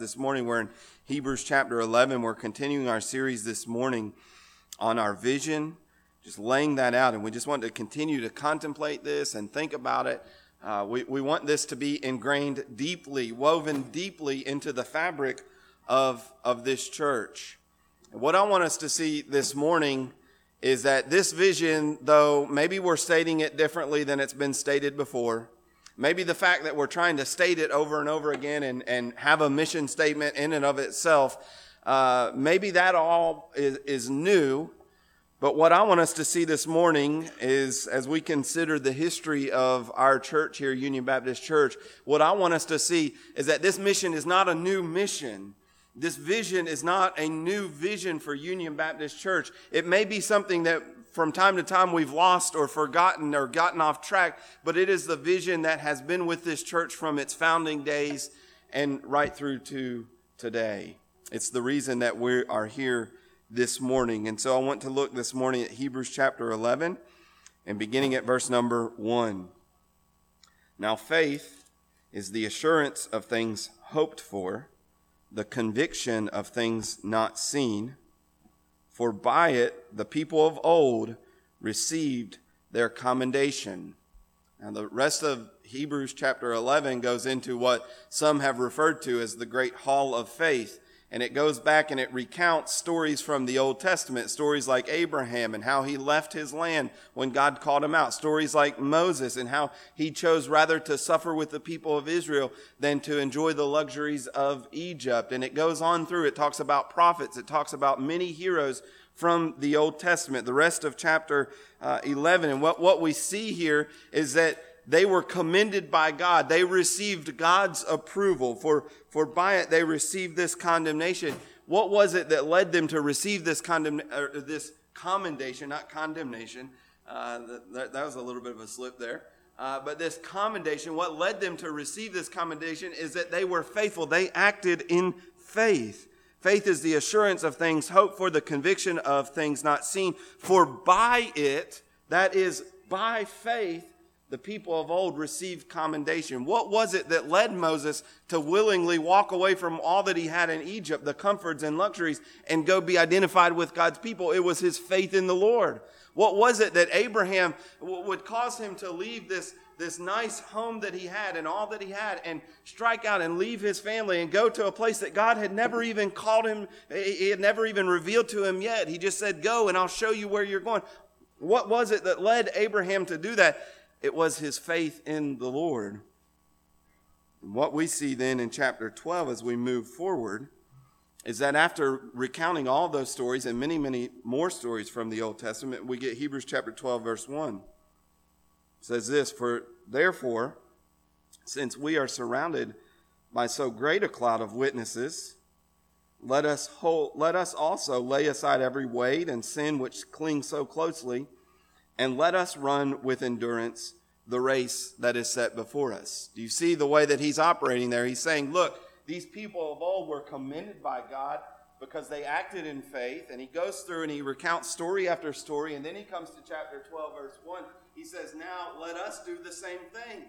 This morning we're in Hebrews chapter 11. We're continuing our series this morning on our vision, just laying that out. And we just want to continue to contemplate this and think about it. Uh, we, we want this to be ingrained deeply, woven deeply into the fabric of, of this church. And what I want us to see this morning is that this vision, though maybe we're stating it differently than it's been stated before, Maybe the fact that we're trying to state it over and over again and, and have a mission statement in and of itself, uh, maybe that all is, is new. But what I want us to see this morning is as we consider the history of our church here, Union Baptist Church, what I want us to see is that this mission is not a new mission. This vision is not a new vision for Union Baptist Church. It may be something that from time to time we've lost or forgotten or gotten off track, but it is the vision that has been with this church from its founding days and right through to today. It's the reason that we are here this morning. And so I want to look this morning at Hebrews chapter 11 and beginning at verse number 1. Now, faith is the assurance of things hoped for, the conviction of things not seen for by it the people of old received their commendation. Now, the rest of Hebrews chapter 11 goes into what some have referred to as the great hall of faith. And it goes back and it recounts stories from the Old Testament, stories like Abraham and how he left his land when God called him out, stories like Moses and how he chose rather to suffer with the people of Israel than to enjoy the luxuries of Egypt. And it goes on through, it talks about prophets, it talks about many heroes from the Old Testament, the rest of chapter uh, 11. And what, what we see here is that they were commended by God. They received God's approval. For, for by it they received this condemnation. What was it that led them to receive this, condemn, this commendation, not condemnation? Uh, that, that was a little bit of a slip there. Uh, but this commendation, what led them to receive this commendation is that they were faithful. They acted in faith. Faith is the assurance of things hoped for, the conviction of things not seen. For by it, that is, by faith, the people of old received commendation. What was it that led Moses to willingly walk away from all that he had in Egypt, the comforts and luxuries, and go be identified with God's people? It was his faith in the Lord. What was it that Abraham would cause him to leave this this nice home that he had and all that he had and strike out and leave his family and go to a place that God had never even called him, he had never even revealed to him yet. He just said, Go and I'll show you where you're going. What was it that led Abraham to do that? It was his faith in the Lord. what we see then in chapter 12 as we move forward is that after recounting all those stories and many, many more stories from the Old Testament, we get Hebrews chapter 12, verse 1 says this For therefore, since we are surrounded by so great a cloud of witnesses, let us, hold, let us also lay aside every weight and sin which clings so closely, and let us run with endurance the race that is set before us. Do you see the way that he's operating there? He's saying, Look, these people of old were commended by God because they acted in faith. And he goes through and he recounts story after story. And then he comes to chapter 12, verse 1 he says, Now let us do the same thing.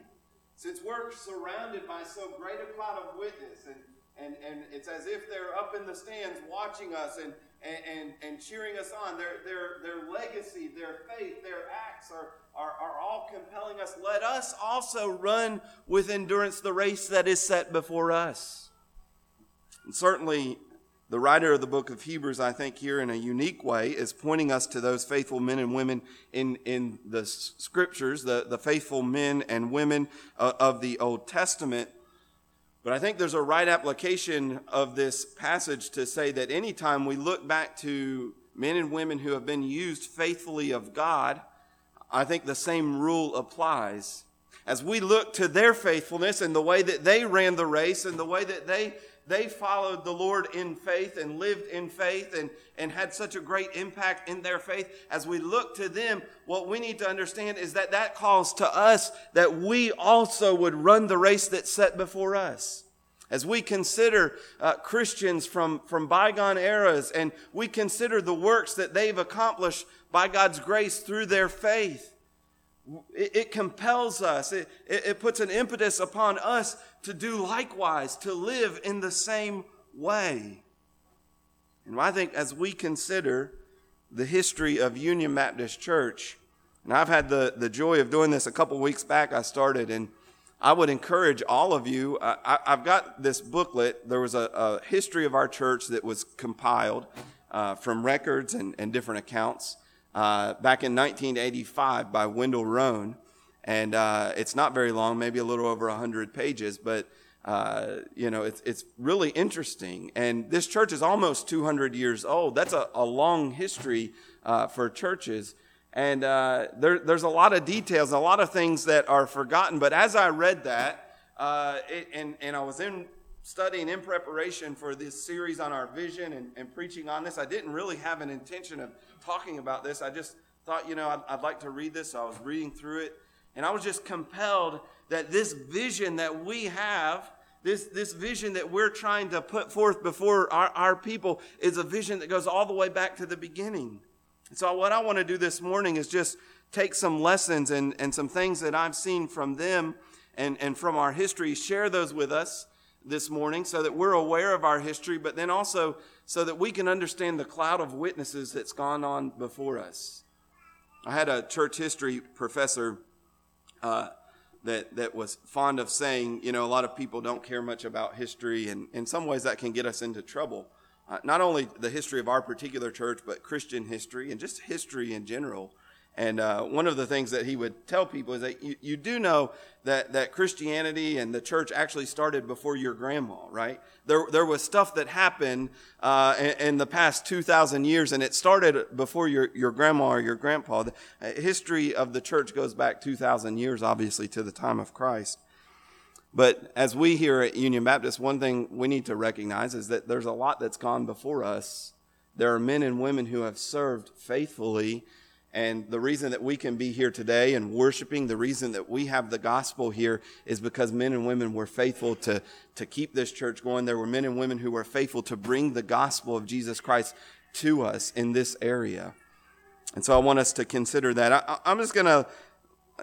Since we're surrounded by so great a cloud of witness, and, and, and it's as if they're up in the stands watching us and, and, and, cheering us on. Their, their, their legacy, their faith, their acts are, are, are all compelling us. Let us also run with endurance the race that is set before us. And certainly, the writer of the book of Hebrews, I think, here in a unique way, is pointing us to those faithful men and women in, in the scriptures, the, the faithful men and women uh, of the Old Testament. But I think there's a right application of this passage to say that anytime we look back to men and women who have been used faithfully of God, I think the same rule applies. As we look to their faithfulness and the way that they ran the race and the way that they they followed the Lord in faith and lived in faith and, and had such a great impact in their faith. As we look to them, what we need to understand is that that calls to us that we also would run the race that's set before us. As we consider uh, Christians from, from bygone eras and we consider the works that they've accomplished by God's grace through their faith, it, it compels us, it, it, it puts an impetus upon us to do likewise, to live in the same way. And I think as we consider the history of Union Baptist Church, and I've had the, the joy of doing this a couple weeks back, I started, and I would encourage all of you. I, have got this booklet. There was a, a, history of our church that was compiled uh, from records and, and different accounts uh, back in 1985 by Wendell Roan. And uh, it's not very long, maybe a little over 100 pages, but uh, you know, it's, it's really interesting. And this church is almost 200 years old. That's a, a long history uh, for churches. And uh, there, there's a lot of details, a lot of things that are forgotten. But as I read that, uh, it, and, and I was in studying in preparation for this series on our vision and, and, preaching on this, I didn't really have an intention of talking about this. I just thought, you know, I'd, I'd like to read this. So I was reading through it. And I was just compelled that this vision that we have, this, this vision that we're trying to put forth before our, our people, is a vision that goes all the way back to the beginning. And so, what I want to do this morning is just take some lessons and, and some things that I've seen from them and, and from our history, share those with us this morning so that we're aware of our history, but then also so that we can understand the cloud of witnesses that's gone on before us. I had a church history professor uh, that, that was fond of saying, you know, a lot of people don't care much about history, and in some ways that can get us into trouble. Uh, not only the history of our particular church, but Christian history and just history in general. And uh, one of the things that he would tell people is that you, you do know that, that Christianity and the church actually started before your grandma, right? There, there was stuff that happened uh, in, in, the past 2,000 years, and it started before your, your grandma or your grandpa. The uh, history of the church goes back 2,000 years, obviously, to the time of Christ. But as we here at Union Baptist, one thing we need to recognize is that there's a lot that's gone before us. There are men and women who have served faithfully and the reason that we can be here today and worshiping, the reason that we have the gospel here is because men and women were faithful to, to keep this church going. There were men and women who were faithful to bring the gospel of Jesus Christ to us in this area. And so I want us to consider that. I, am just going to,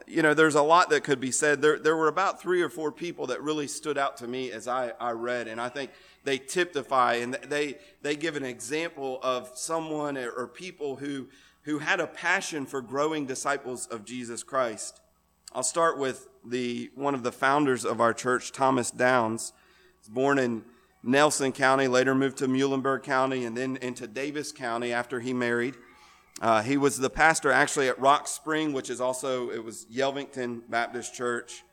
you know, there's a lot that could be said. There, there were about three or four people that really stood out to me as I, I read, and I think they typify and they, they give an example of someone or people who who had a passion for growing disciples of Jesus Christ. I'll start with the one of the founders of our church, Thomas Downs. He was born in Nelson County, later moved to Muhlenberg County, and then into Daviess County after he married. Uh, he was the pastor actually at Rock Spring, which is also it was Yelvington Baptist Church,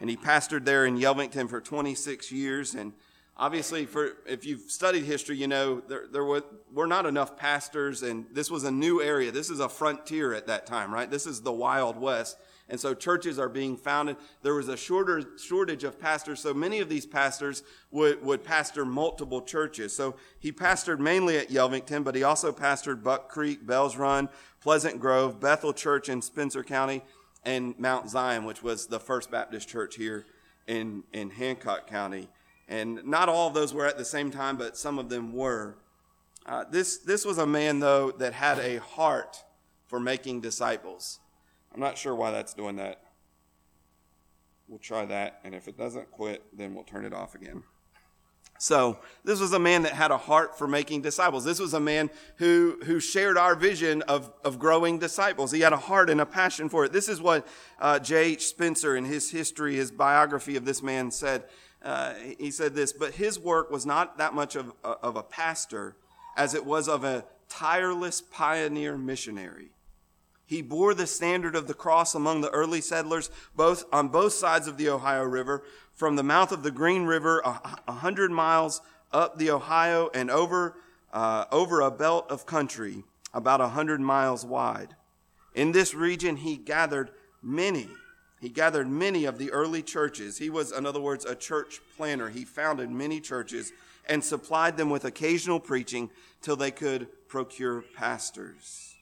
and he pastored there in Yelvington for 26 years. And obviously for if you've studied history you know there, there were, were not enough pastors and this was a new area. This is a frontier at that time right? This is the wild west. And so churches are being founded. There was a shorter shortage of pastors. So many of these pastors would, would pastor multiple churches. So he pastored mainly at yelvington but he also pastored buck creek bells run pleasant grove bethel church in spencer county and mount zion which was the first baptist church here in, in hancock county and not all of those were at the same time, but some of them were. Uh, this, this was a man, though, that had a heart for making disciples. I'm not sure why that's doing that. We'll try that, and if it doesn't quit, then we'll turn it off again. So, this was a man that had a heart for making disciples. This was a man who, who shared our vision of, of growing disciples. He had a heart and a passion for it. This is what uh, J.H. Spencer, in his history, his biography of this man, said uh, he said this, but his work was not that much of, of a pastor as it was of a tireless pioneer missionary. He bore the standard of the cross among the early settlers, both on both sides of the Ohio River, from the mouth of the Green River, a, a hundred miles up the Ohio and over uh, over a belt of country about a hundred miles wide. In this region, he gathered many he gathered many of the early churches. He was, in other words, a church planner. He founded many churches and supplied them with occasional preaching till they could procure pastors.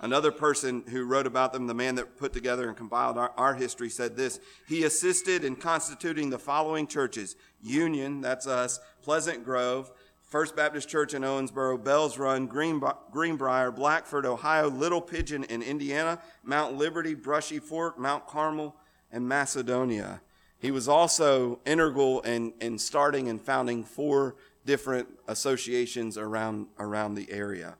Another person who wrote about them, the man that put together and compiled our, our, history, said this He assisted in constituting the following churches Union, that's us, Pleasant Grove, First Baptist Church in Owensboro, Bells Run, Green, Greenbrier, Blackford, Ohio, Little Pigeon in Indiana, Mount Liberty, Brushy Fork, Mount Carmel, and Macedonia. He was also integral in, in starting and founding four different associations around, around the area.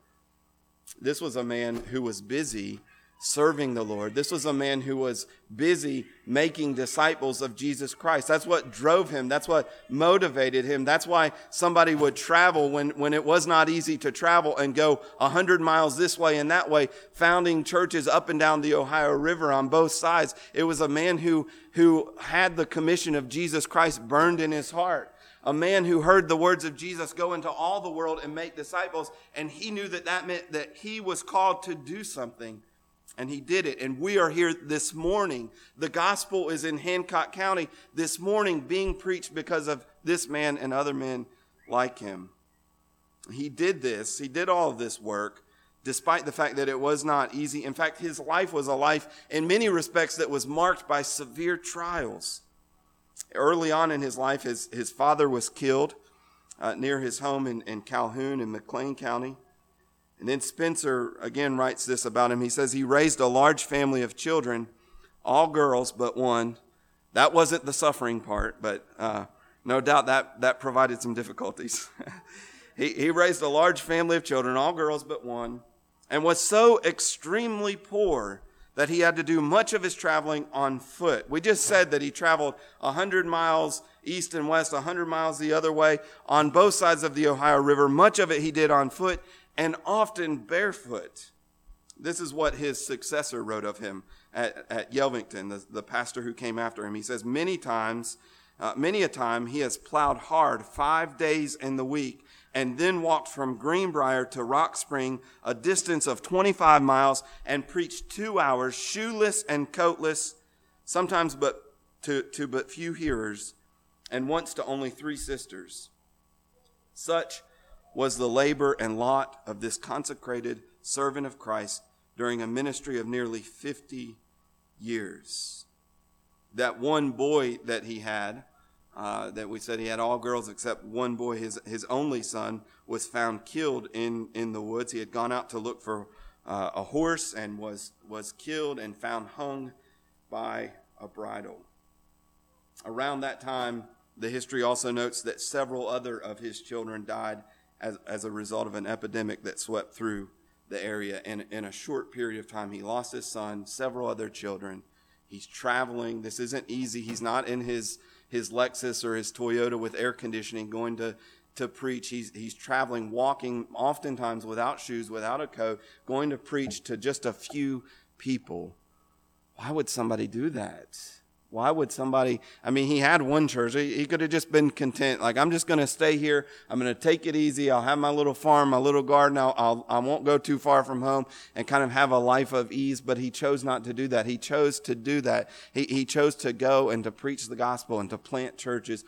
This was a man who was busy serving the Lord. This was a man who was busy making disciples of Jesus Christ. That's what drove him. That's what motivated him. That's why somebody would travel when, when it was not easy to travel and go a hundred miles this way and that way, founding churches up and down the Ohio River on both sides. It was a man who, who had the commission of Jesus Christ burned in his heart a man who heard the words of Jesus go into all the world and make disciples, and he knew that that meant that he was called to do something and he did it. And we are here this morning. The gospel is in Hancock County this morning being preached because of this man and other men like him. He did this, he did all of this work despite the fact that it was not easy. In fact, his life was a life in many respects that was marked by severe trials. Early on in his life, his, his father was killed uh, near his home in, in Calhoun in McLean County. And then Spencer again writes this about him. He says he raised a large family of children, all girls but one. That wasn't the suffering part, but uh, no doubt that, that provided some difficulties. he, he raised a large family of children, all girls but one, and was so extremely poor that he had to do much of his traveling on foot. We just said that he traveled 100 miles east and west, 100 miles the other way on both sides of the Ohio River. Much of it he did on foot and often barefoot. This is what his successor wrote of him at, at Yelvington, the, the pastor who came after him. He says, Many times, uh, many a time, he has plowed hard five days in the week and then walked from Greenbrier to Rock Spring, a distance of 25 miles, and preached two hours, shoeless and coatless, sometimes but to, to but few hearers, and once to only three sisters. Such was the labor and lot of this consecrated servant of Christ during a ministry of nearly 50 years. That one boy that he had, uh, that we said he had all girls except one boy, his, his only son, was found killed in, in the woods. He had gone out to look for uh, a horse and was, was killed and found hung by a bridle. Around that time, the history also notes that several other of his children died as, as a result of an epidemic that swept through the area. And in a short period of time, he lost his son, several other children. He's traveling. This isn't easy. He's not in his, his Lexus or his Toyota with air conditioning going to, to preach. He's, he's traveling, walking, oftentimes without shoes, without a coat, going to preach to just a few people. Why would somebody do that? Why would somebody? I mean, he had one church. He, could have just been content. Like, I'm just going to stay here. I'm going to take it easy. I'll have my little farm, my little garden. I'll, I'll, I won't go too far from home and kind of have a life of ease. But he chose not to do that. He chose to do that. He, he chose to go and to preach the gospel and to plant churches.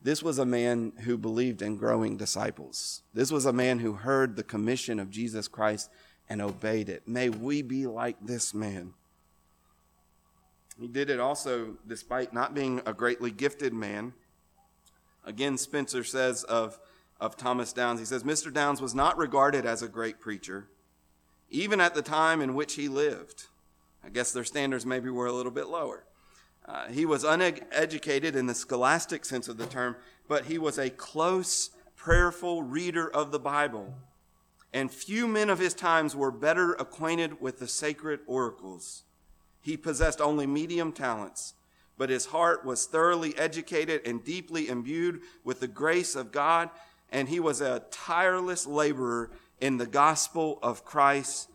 This was a man who believed in growing disciples. This was a man who heard the commission of Jesus Christ and obeyed it. May we be like this man. He did it also despite not being a greatly gifted man. Again, Spencer says of, of Thomas Downs, he says, Mr. Downs was not regarded as a great preacher, even at the time in which he lived. I guess their standards maybe were a little bit lower. Uh, he was uneducated in the scholastic sense of the term, but he was a close, prayerful reader of the Bible. And few men of his times were better acquainted with the sacred oracles. He possessed only medium talents, but his heart was thoroughly educated and deeply imbued with the grace of God, and he was a tireless laborer in the gospel of Christ.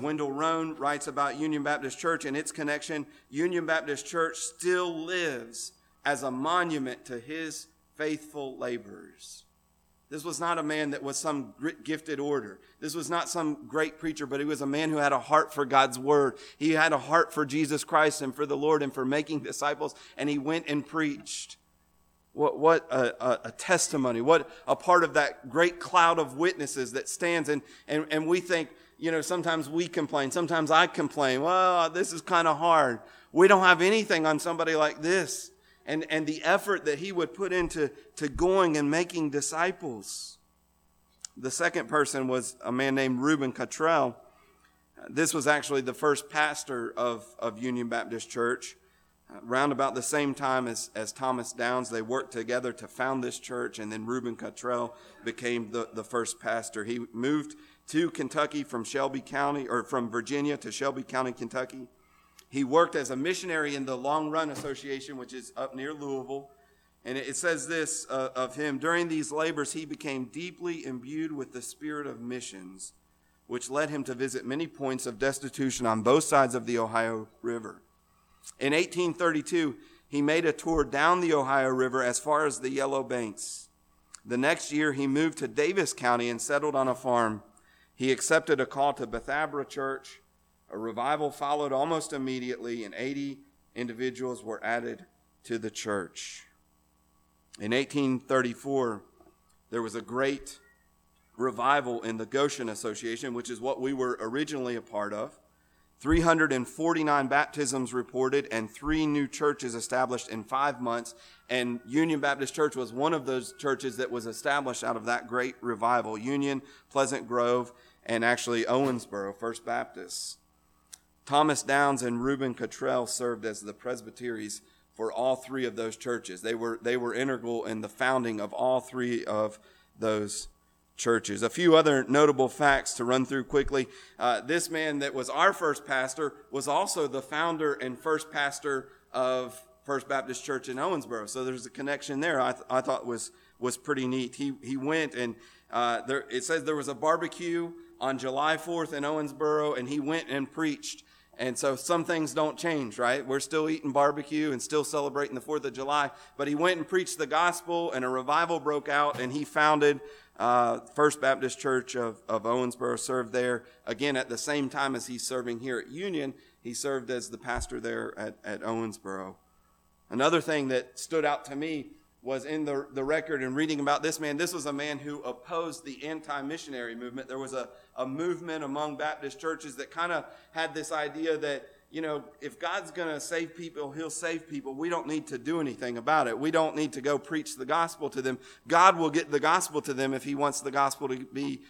Wendell Roan writes about Union Baptist Church and its connection. Union Baptist Church still lives as a monument to his faithful laborers. This was not a man that was some gifted order. This was not some great preacher, but he was a man who had a heart for God's word. He had a heart for Jesus Christ and for the Lord and for making disciples, and he went and preached. What, what a, a, testimony, what a part of that great cloud of witnesses that stands. And, and, and we think, you know, sometimes we complain, sometimes I complain, well, this is kind of hard. We don't have anything on somebody like this and, and the effort that he would put into to going and making disciples. the second person was a man named Reuben Cottrell. This was actually the first pastor of, of Union Baptist Church. Around about the same time as, as Thomas Downs, they worked together to found this church, and then Reuben Cottrell became the, the first pastor. He moved to Kentucky from Shelby County, or from Virginia to Shelby County, Kentucky. He worked as a missionary in the Long Run Association, which is up near Louisville. And it says this uh, of him During these labors, he became deeply imbued with the spirit of missions, which led him to visit many points of destitution on both sides of the Ohio River. In 1832, he made a tour down the Ohio River as far as the Yellow Banks. The next year, he moved to Daviess County and settled on a farm. He accepted a call to Bethabara Church. A revival followed almost immediately, and 80 individuals were added to the church. In 1834, there was a great revival in the Goshen Association, which is what we were originally a part of. 349 baptisms reported and three new churches established in five months. And Union Baptist Church was one of those churches that was established out of that great revival. Union, Pleasant Grove, and actually Owensboro, First Baptist. Thomas Downs and Reuben Cottrell served as the presbyteries for all three of those churches. They were, they were integral in the founding of all three of those churches. A few other notable facts to run through quickly. Uh, this man that was our first pastor was also the founder and first pastor of First Baptist Church in Owensboro. So there's a connection there. I, th- I thought was was pretty neat. He he went and uh, there, it says there was a barbecue on July 4th in Owensboro, and he went and preached. And so some things don't change, right? We're still eating barbecue and still celebrating the 4th of July. But he went and preached the gospel, and a revival broke out, and he founded uh, First Baptist Church of, of Owensboro, served there again at the same time as he's serving here at Union. He served as the pastor there at, at Owensboro. Another thing that stood out to me was in the, the record and reading about this man. This was a man who opposed the anti missionary movement. There was a, a movement among Baptist churches that kind of had this idea that you know, if God's going to save people, He'll save people. We don't need to do anything about it. We don't need to go preach the gospel to them. God will get the gospel to them if He wants the gospel to be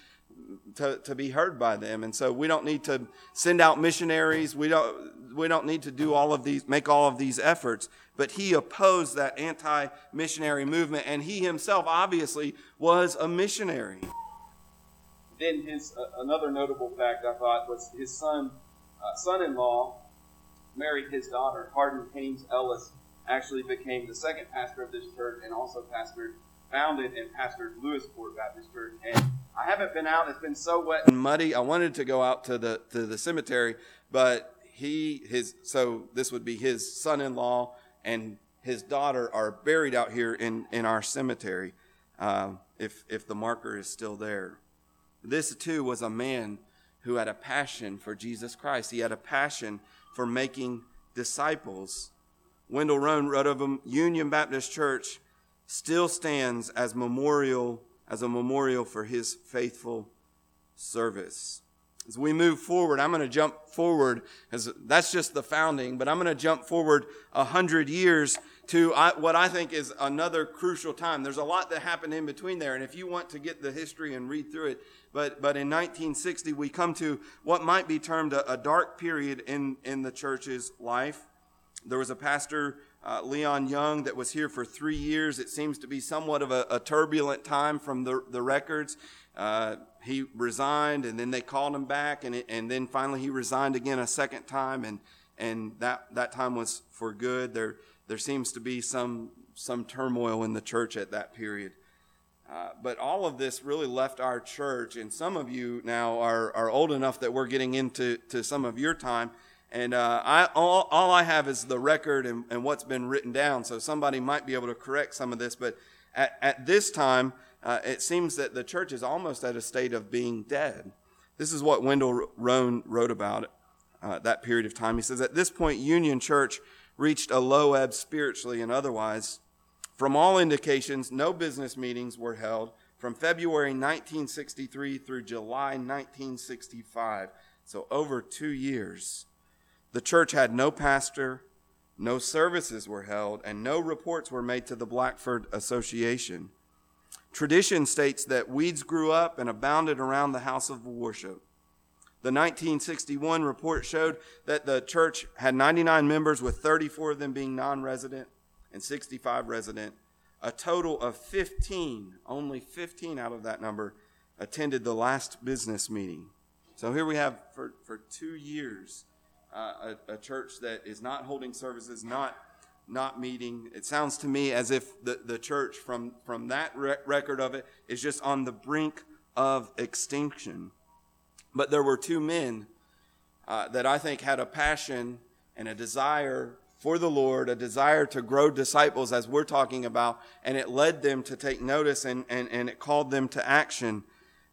to, to be heard by them. And so we don't need to send out missionaries. We don't we don't need to do all of these make all of these efforts. But he opposed that anti-missionary movement, and he himself obviously was a missionary. Then his uh, another notable fact I thought was his son uh, son-in-law married his daughter, Hardin Haynes Ellis, actually became the second pastor of this church and also pastored, founded and pastored Lewisport Baptist Church. And I haven't been out; it's been so wet and muddy. I wanted to go out to the to the cemetery, but he his so this would be his son-in-law and his daughter are buried out here in in our cemetery. Uh, if if the marker is still there, this too was a man who had a passion for Jesus Christ. He had a passion for making disciples. Wendell Roan wrote of him, Union Baptist Church still stands as memorial as a memorial for his faithful service. As we move forward, I'm going to jump forward as that's just the founding, but I'm going to jump forward a hundred years to what I think is another crucial time. There's a lot that happened in between there, and if you want to get the history and read through it, but but in 1960 we come to what might be termed a, a dark period in in the church's life. There was a pastor. Uh, Leon Young, that was here for three years. It seems to be somewhat of a, a turbulent time from the, the records. Uh, he resigned and then they called him back and, it, and then finally he resigned again a second time and, and that, that time was for good. There, there seems to be some, some turmoil in the church at that period. Uh, but all of this really left our church, and some of you now are, are old enough that we're getting into to some of your time. And uh, I, all, all I have is the record and, and what's been written down, so somebody might be able to correct some of this. But at, at this time, uh, it seems that the church is almost at a state of being dead. This is what Wendell Roan wrote about it, uh, that period of time. He says, At this point, Union Church reached a low ebb spiritually and otherwise. From all indications, no business meetings were held from February 1963 through July 1965, so over two years. The church had no pastor, no services were held, and no reports were made to the Blackford Association. Tradition states that weeds grew up and abounded around the house of worship. The 1961 report showed that the church had 99 members, with 34 of them being non resident and 65 resident. A total of 15, only 15 out of that number, attended the last business meeting. So here we have for, for two years uh, a, a church that is not holding services, not not meeting. It sounds to me as if the, the church, from, from that re- record of it, is just on the brink of extinction. But there were two men uh, that I think had a passion and a desire for the Lord, a desire to grow disciples, as we're talking about, and it led them to take notice and, and, and it called them to action.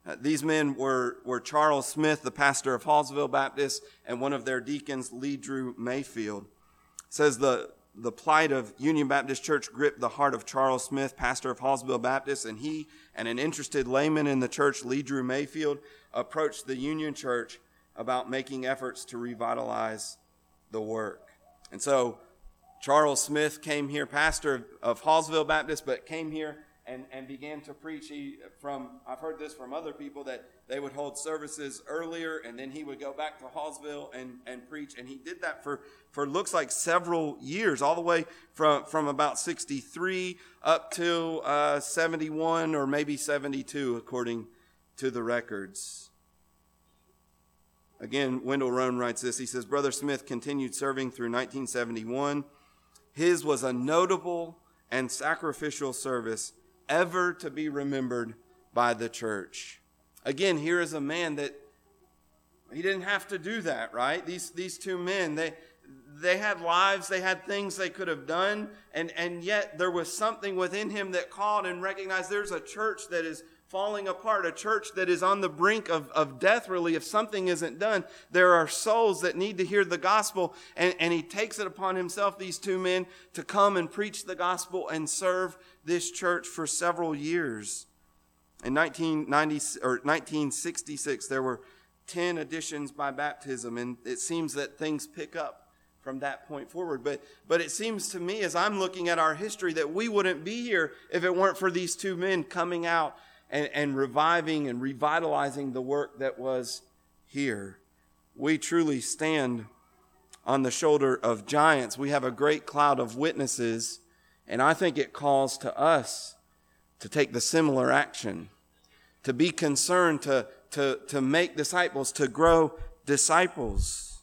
Uh, these men were, were Charles Smith, the pastor of Hawesville Baptist, and one of their deacons, Lee Drew Mayfield. It says the, the plight of Union Baptist Church gripped the heart of Charles Smith, pastor of Hawesville Baptist, and he and an interested layman in the church, Lee Drew Mayfield, approached the Union Church about making efforts to revitalize the work. And so Charles Smith came here, pastor of Hawesville Baptist, but came here and, and began to preach. He, from I've heard this from other people that they would hold services earlier and then he would go back to Hawesville and, and preach. And he did that for, for looks like several years, all the way from, from about 63 up to uh, 71 or maybe 72, according to the records. Again, Wendell Roan writes this. He says, Brother Smith continued serving through 1971. His was a notable and sacrificial service ever to be remembered by the church. Again, here is a man that he didn't have to do that, right? These, these two men, they, they had lives, they had things they could have done, and, and yet there was something within him that called and recognized there's a church that is falling apart, a church that is on the brink of, of death, really, if something isn't done. There are souls that need to hear the gospel, and, and he takes it upon himself, these two men, to come and preach the gospel and serve this church for several years. In 1990 or 1966, there were 10 additions by baptism, and it seems that things pick up from that point forward. But, but it seems to me, as I'm looking at our history, that we wouldn't be here if it weren't for these two men coming out and, and reviving and revitalizing the work that was here. We truly stand on the shoulder of giants. We have a great cloud of witnesses, and I think it calls to us to take the similar action, to be concerned, to, to, to make disciples, to grow disciples.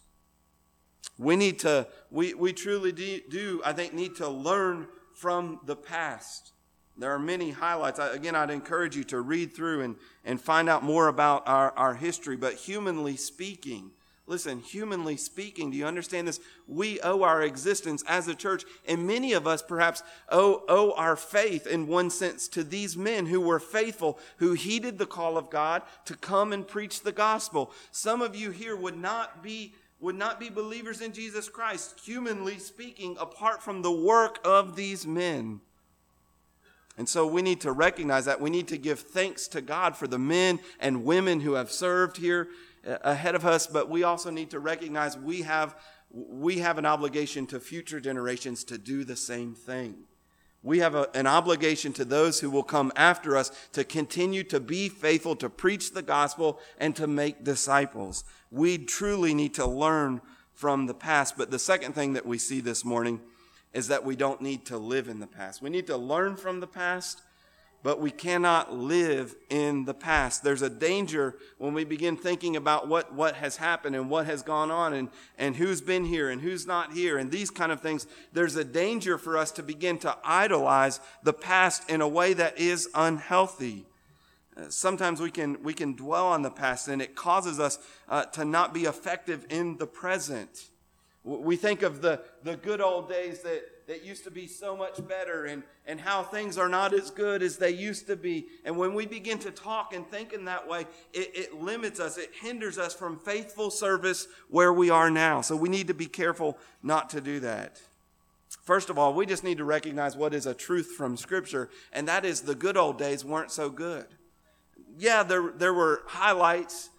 We need to, we, we truly do, I think, need to learn from the past. There are many highlights. Again, I'd encourage you to read through and, and find out more about our, our history. But humanly speaking, listen, humanly speaking, do you understand this? We owe our existence as a church, and many of us perhaps owe, owe our faith in one sense to these men who were faithful, who heeded the call of God to come and preach the gospel. Some of you here would not be would not be believers in Jesus Christ, humanly speaking, apart from the work of these men. And so we need to recognize that. We need to give thanks to God for the men and women who have served here uh, ahead of us, but we also need to recognize we have, we have an obligation to future generations to do the same thing. We have a, an obligation to those who will come after us to continue to be faithful, to preach the gospel, and to make disciples. We truly need to learn from the past. But the second thing that we see this morning is that we don't need to live in the past. We need to learn from the past, but we cannot live in the past. There's a danger when we begin thinking about what, what has happened and what has gone on and, and who's been here and who's not here and these kind of things. There's a danger for us to begin to idolize the past in a way that is unhealthy. Sometimes we can, we can dwell on the past and it causes us uh, to not be effective in the present. We think of the, the good old days that, that used to be so much better and, and how things are not as good as they used to be. And when we begin to talk and think in that way, it, it limits us, it hinders us from faithful service where we are now. So we need to be careful not to do that. First of all, we just need to recognize what is a truth from Scripture, and that is the good old days weren't so good. Yeah, there, there were highlights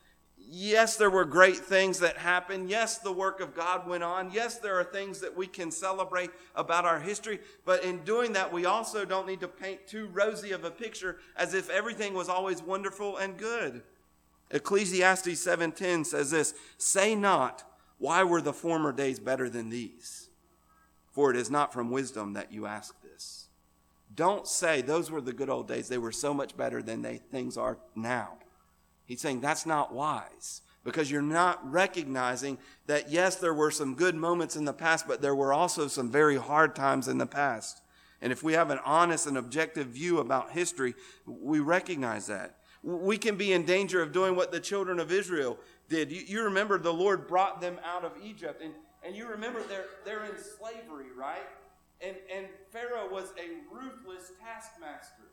Yes, there were great things that happened. Yes, the work of God went on. Yes, there are things that we can celebrate about our history. But in doing that, we also don't need to paint too rosy of a picture as if everything was always wonderful and good. Ecclesiastes 7:10 says this, "Say not, why were the former days better than these? For it is not from wisdom that you ask this." Don't say those were the good old days. They were so much better than they things are now. He's saying that's not wise because you're not recognizing that, yes, there were some good moments in the past, but there were also some very hard times in the past. And if we have an honest and objective view about history, we recognize that. We can be in danger of doing what the children of Israel did. You, you remember the Lord brought them out of Egypt, and, and you remember they're, they're in slavery, right? And, and Pharaoh was a ruthless taskmaster.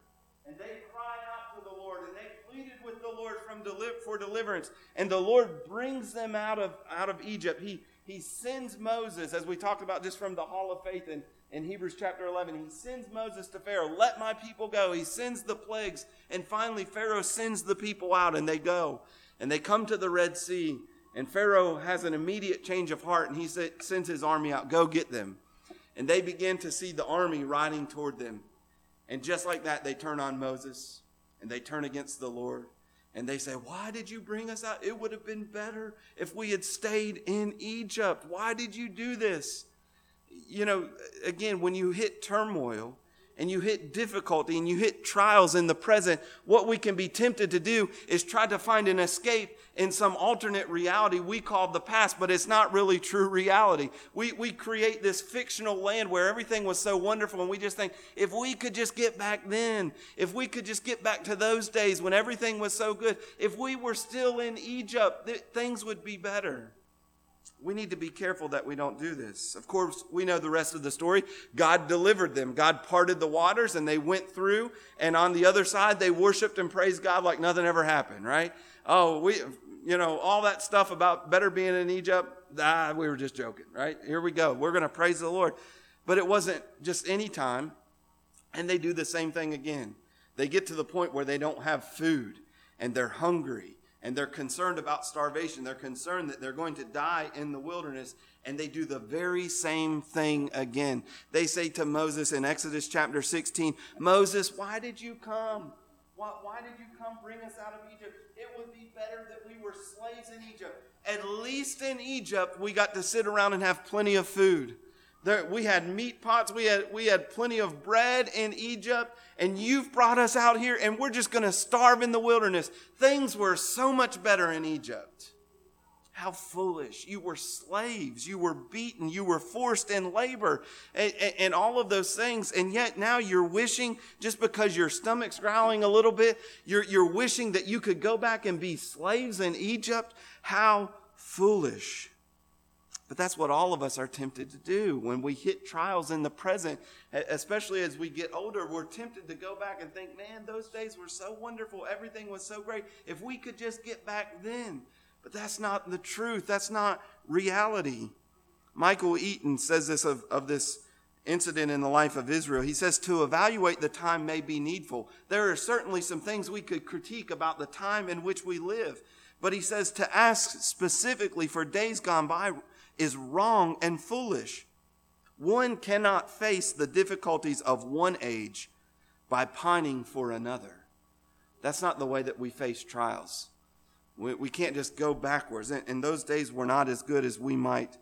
And they cried out to the Lord and they pleaded with the Lord from deli- for deliverance. And the Lord brings them out of, out of Egypt. He, he sends Moses, as we talked about just from the Hall of Faith in, in Hebrews chapter 11. He sends Moses to Pharaoh, let my people go. He sends the plagues. And finally, Pharaoh sends the people out and they go. And they come to the Red Sea. And Pharaoh has an immediate change of heart and he sends his army out, go get them. And they begin to see the army riding toward them. And just like that, they turn on Moses and they turn against the Lord. And they say, Why did you bring us out? It would have been better if we had stayed in Egypt. Why did you do this? You know, again, when you hit turmoil, and you hit difficulty and you hit trials in the present, what we can be tempted to do is try to find an escape in some alternate reality we call the past, but it's not really true reality. We, we create this fictional land where everything was so wonderful, and we just think, if we could just get back then, if we could just get back to those days when everything was so good, if we were still in Egypt, th- things would be better we need to be careful that we don't do this. Of course, we know the rest of the story. God delivered them. God parted the waters and they went through. And on the other side, they worshiped and praised God like nothing ever happened, right? Oh, we, you know, all that stuff about better being in Egypt, ah, we were just joking, right? Here we go. We're going to praise the Lord. But it wasn't just any time. And they do the same thing again. They get to the point where they don't have food and they're hungry and they're concerned about starvation. They're concerned that they're going to die in the wilderness, and they do the very same thing again. They say to Moses in Exodus chapter 16, Moses, why did you come? Why, why did you come bring us out of Egypt? It would be better that we were slaves in Egypt. At least in Egypt, we got to sit around and have plenty of food. There, we had meat pots. We had, we had plenty of bread in Egypt. And you've brought us out here and we're just going to starve in the wilderness. Things were so much better in Egypt. How foolish. You were slaves. You were beaten. You were forced in labor and, and, and, all of those things. And yet now you're wishing, just because your stomach's growling a little bit, you're, you're wishing that you could go back and be slaves in Egypt. How foolish. But that's what all of us are tempted to do when we hit trials in the present, especially as we get older. We're tempted to go back and think, man, those days were so wonderful. Everything was so great. If we could just get back then. But that's not the truth, that's not reality. Michael Eaton says this of, of this incident in the life of Israel. He says, To evaluate the time may be needful. There are certainly some things we could critique about the time in which we live. But he says, To ask specifically for days gone by is wrong and foolish. One cannot face the difficulties of one age by pining for another. That's not the way that we face trials. We, we can't just go backwards. And, and those days were not as good as we might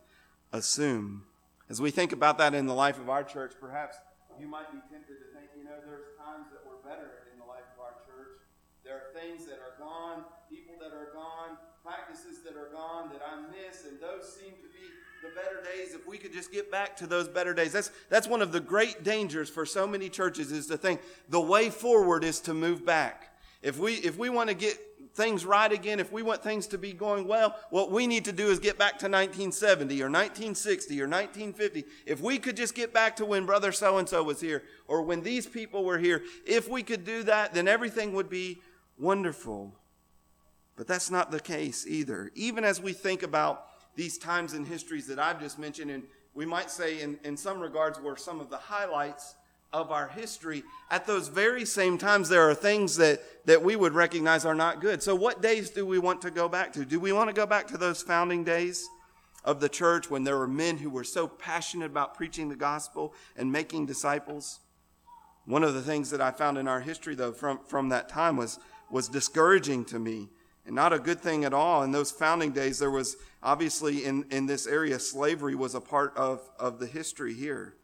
assume. As we think about that in the life of our church, perhaps you might be tempted to think, you know, there's times that were better in the life of our church. There are things that are gone, people that are gone, practices that are gone that I miss, and those seem to be the better days. If we could just get back to those better days. That's that's one of the great dangers for so many churches is to think the way forward is to move back. If we if we want to get things right again if we want things to be going well what we need to do is get back to 1970 or 1960 or 1950 if we could just get back to when brother so and so was here or when these people were here if we could do that then everything would be wonderful but that's not the case either. Even as we think about these times and histories that I've just mentioned, and we might say in, in some regards were some of the highlights of our history, at those very same times, there are things that, that we would recognize are not good. So, what days do we want to go back to? Do we want to go back to those founding days of the church when there were men who were so passionate about preaching the gospel and making disciples? One of the things that I found in our history, though, from, from that time was, was discouraging to me and not a good thing at all. In those founding days, there was obviously in, in this area, slavery was a part of, of the history here.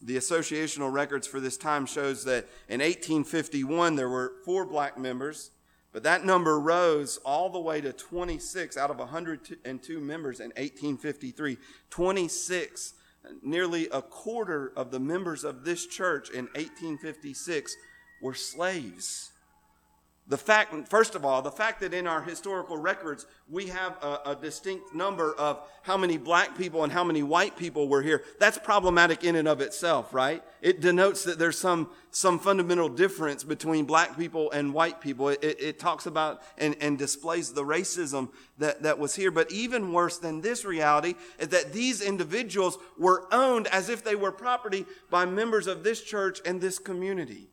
The associational records for this time shows that in 1851 there were four black members, but that number rose all the way to 26 out of 102 members in 1853. 26, nearly a quarter of the members of this church in 1856 were slaves. The fact, first of all, the fact that in our historical records we have a, a, distinct number of how many black people and how many white people were here, that's problematic in and of itself, right? It denotes that there's some, some fundamental difference between black people and white people. It, it, it talks about and, and displays the racism that, that was here. But even worse than this reality is that these individuals were owned as if they were property by members of this church and this community.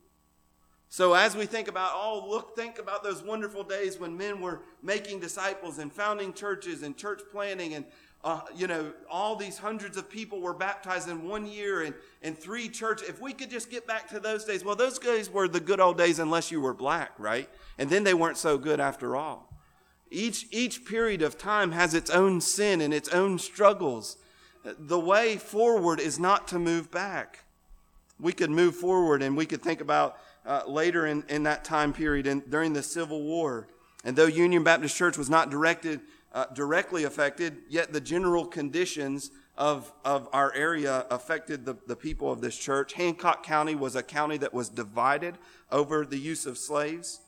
So as we think about, oh, look, think about those wonderful days when men were making disciples and founding churches and church planting and, uh, you know, all these hundreds of people were baptized in one year and, and three churches. If we could just get back to those days, well, those days were the good old days unless you were black, right? And then they weren't so good after all. Each, each period of time has its own sin and its own struggles. The way forward is not to move back. We could move forward and we could think about uh, later in, in that time period in, during the Civil War. And though Union Baptist Church was not directed, uh, directly affected, yet the general conditions of, of our area affected the, the people of this church. Hancock County was a county that was divided over the use of slaves.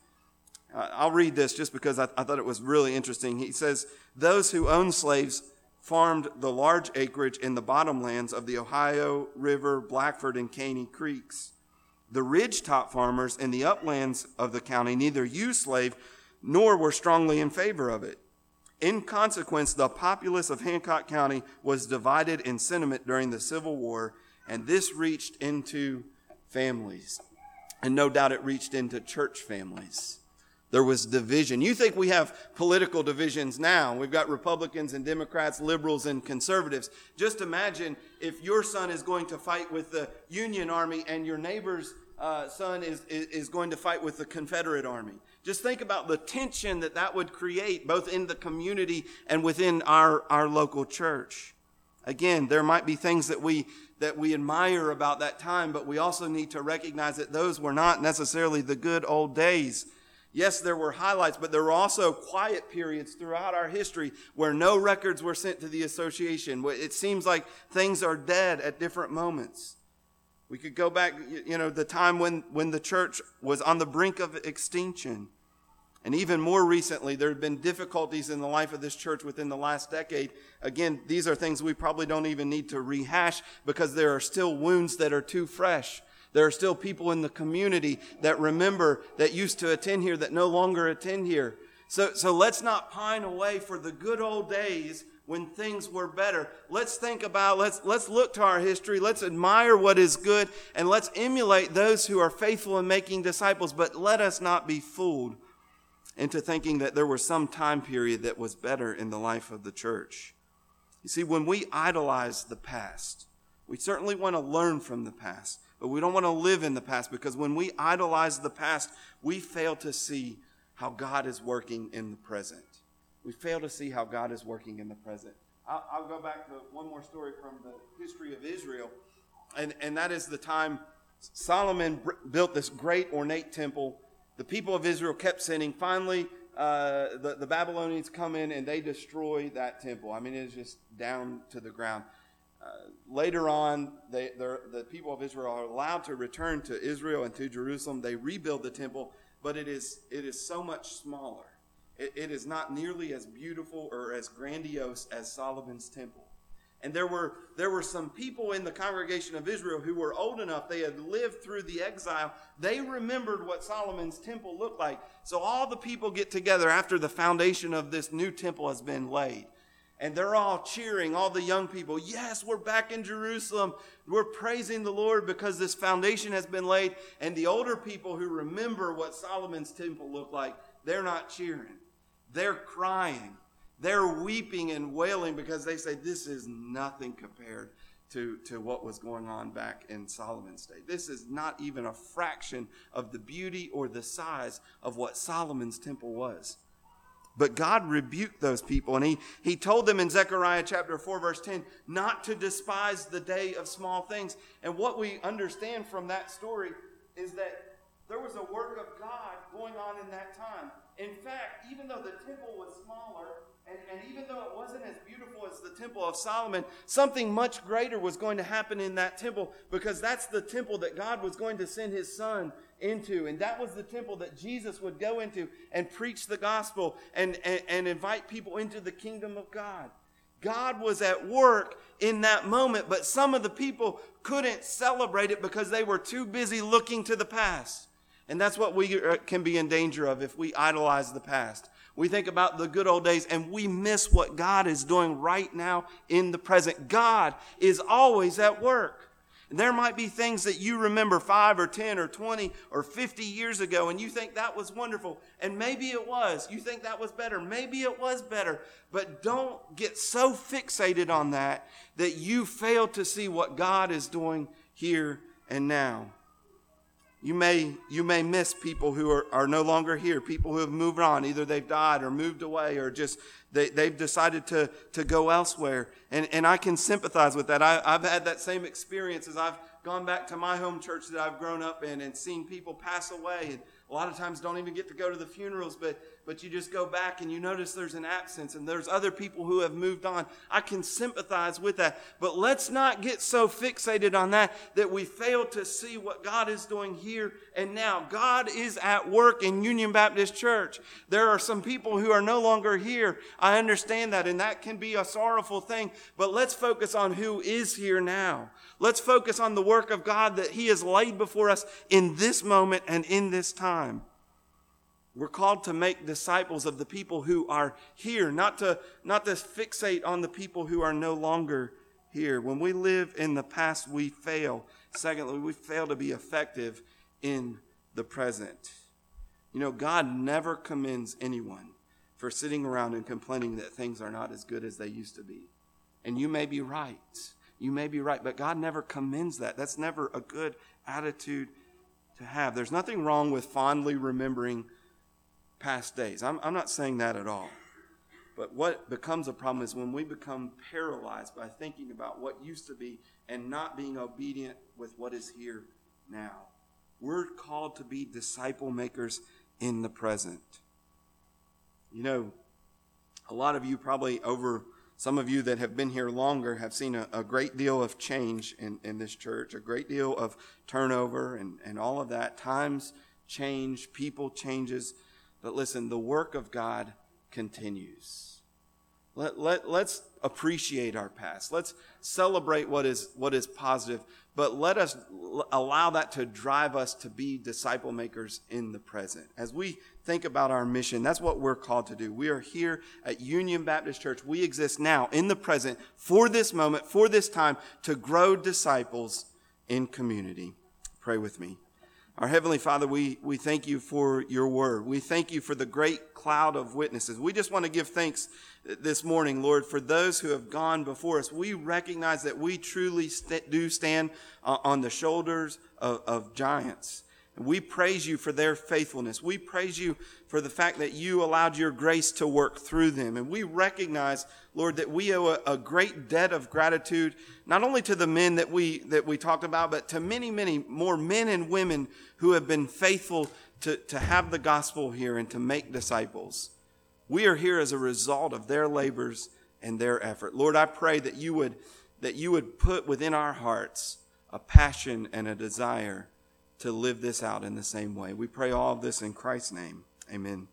Uh, I'll read this just because I, I thought it was really interesting. He says, Those who owned slaves farmed the large acreage in the bottomlands of the Ohio River, Blackford, and Caney creeks. The ridgetop farmers in the uplands of the county neither used slave nor were strongly in favor of it. In consequence, the populace of Hancock County was divided in sentiment during the Civil War, and this reached into families. And no doubt it reached into church families. There was division. You think we have political divisions now. We've got Republicans and Democrats, liberals and conservatives. Just imagine if your son is going to fight with the Union Army and your neighbor's uh, son is, is going to fight with the Confederate Army. Just think about the tension that that would create both in the community and within our, our local church. Again, there might be things that we, that we admire about that time, but we also need to recognize that those were not necessarily the good old days. Yes, there were highlights, but there were also quiet periods throughout our history where no records were sent to the association. It seems like things are dead at different moments. We could go back, you know, the time when, when the church was on the brink of extinction. And even more recently, there have been difficulties in the life of this church within the last decade. Again, these are things we probably don't even need to rehash because there are still wounds that are too fresh. There are still people in the community that remember, that used to attend here, that no longer attend here. So, so let's not pine away for the good old days when things were better. Let's think about, let's, let's look to our history, let's admire what is good, and let's emulate those who are faithful in making disciples, but let us not be fooled into thinking that there was some time period that was better in the life of the church. You see, when we idolize the past, we certainly want to learn from the past, but we don't want to live in the past because when we idolize the past, we fail to see how God is working in the present we fail to see how God is working in the present. I'll, I'll go back to one more story from the history of Israel, and, and that is the time Solomon built this great ornate temple. The people of Israel kept sinning. Finally, uh, the, the Babylonians come in and they destroy that temple. I mean, it's just down to the ground. Uh, later on, they, the people of Israel are allowed to return to Israel and to Jerusalem. They rebuild the temple, but it is, it is so much smaller it, it is not nearly as beautiful or as grandiose as Solomon's temple. And there were, there were some people in the congregation of Israel who were old enough, they had lived through the exile. They remembered what Solomon's temple looked like. So all the people get together after the foundation of this new temple has been laid. and they're all cheering, all the young people. Yes, we're back in Jerusalem. We're praising the Lord because this foundation has been laid. And the older people who remember what Solomon's temple looked like, they're not cheering. They're crying. They're weeping and wailing because they say, This is nothing compared to, to what was going on back in Solomon's day. This is not even a fraction of the beauty or the size of what Solomon's temple was. But God rebuked those people, and he, he told them in Zechariah chapter 4, verse 10, not to despise the day of small things. And what we understand from that story is that there was a work of God going on in that time. In fact, even though the temple was smaller, and, and even though it wasn't as beautiful as the Temple of Solomon, something much greater was going to happen in that temple because that's the temple that God was going to send his son into. And that was the temple that Jesus would go into and preach the gospel and, and, and invite people into the kingdom of God. God was at work in that moment, but some of the people couldn't celebrate it because they were too busy looking to the past. And that's what we uh, can be in danger of if we idolize the past. We think about the good old days and we miss what God is doing right now in the present. God is always at work. There might be things that you remember five or 10 or 20 or 50 years ago, and you think that was wonderful. And maybe it was. You think that was better. Maybe it was better. But don't get so fixated on that that you fail to see what God is doing here and now. You may, you may miss people who are, are no longer here, people who have moved on. Either they've died or moved away or just they, they've decided to, to go elsewhere. And, and I can sympathize with that. I, I've had that same experience as I've gone back to my home church that I've grown up in and seen people pass away. And a lot of times don't even get to go to the funerals, but but you just go back and you notice there's an absence and there's other people who have moved on. I can sympathize with that. But let's not get so fixated on that that we fail to see what God is doing here and now. God is at work in Union Baptist Church. There are some people who are no longer here. I understand that, and that can be a sorrowful thing. But let's focus on who is here now. Let's focus on the work of God that He has laid before us in this moment and in this time. We're called to make disciples of the people who are here, not to, not to fixate on the people who are no longer here. When we live in the past, we fail. Secondly, we fail to be effective in the present. You know, God never commends anyone for sitting around and complaining that things are not as good as they used to be. And you may be right. You may be right, but God never commends that. That's never a good attitude to have. There's nothing wrong with fondly remembering past days. I'm, I'm not saying that at all. But what becomes a problem is when we become paralyzed by thinking about what used to be and not being obedient with what is here now. We're called to be disciple makers in the present. You know, a lot of you probably over some of you that have been here longer have seen a, a, great deal of change in, in this church, a great deal of turnover and, and all of that. Times change, people changes. But listen, the work of God continues. Let, let, let's appreciate our past. Let's celebrate what is, what is positive, but let us allow that to drive us to be disciple makers in the present. As we think about our mission, that's what we're called to do. We are here at Union Baptist Church. We exist now in the present for this moment, for this time, to grow disciples in community. Pray with me. Our Heavenly Father, we, we thank you for your word. We thank you for the great cloud of witnesses. We just want to give thanks this morning, Lord, for those who have gone before us. We recognize that we truly st- do stand uh, on the shoulders of, of giants. And we praise you for their faithfulness. We praise you for the fact that you allowed your grace to work through them. And we recognize, Lord, that we owe a, a, great debt of gratitude, not only to the men that we, that we talked about, but to many, many more men and women who have been faithful to, to have the gospel here and to make disciples. We are here as a result of their labors and their effort. Lord, I pray that you would, that you would put within our hearts a passion and a desire to live this out in the same way. We pray all of this in Christ's name. Amen.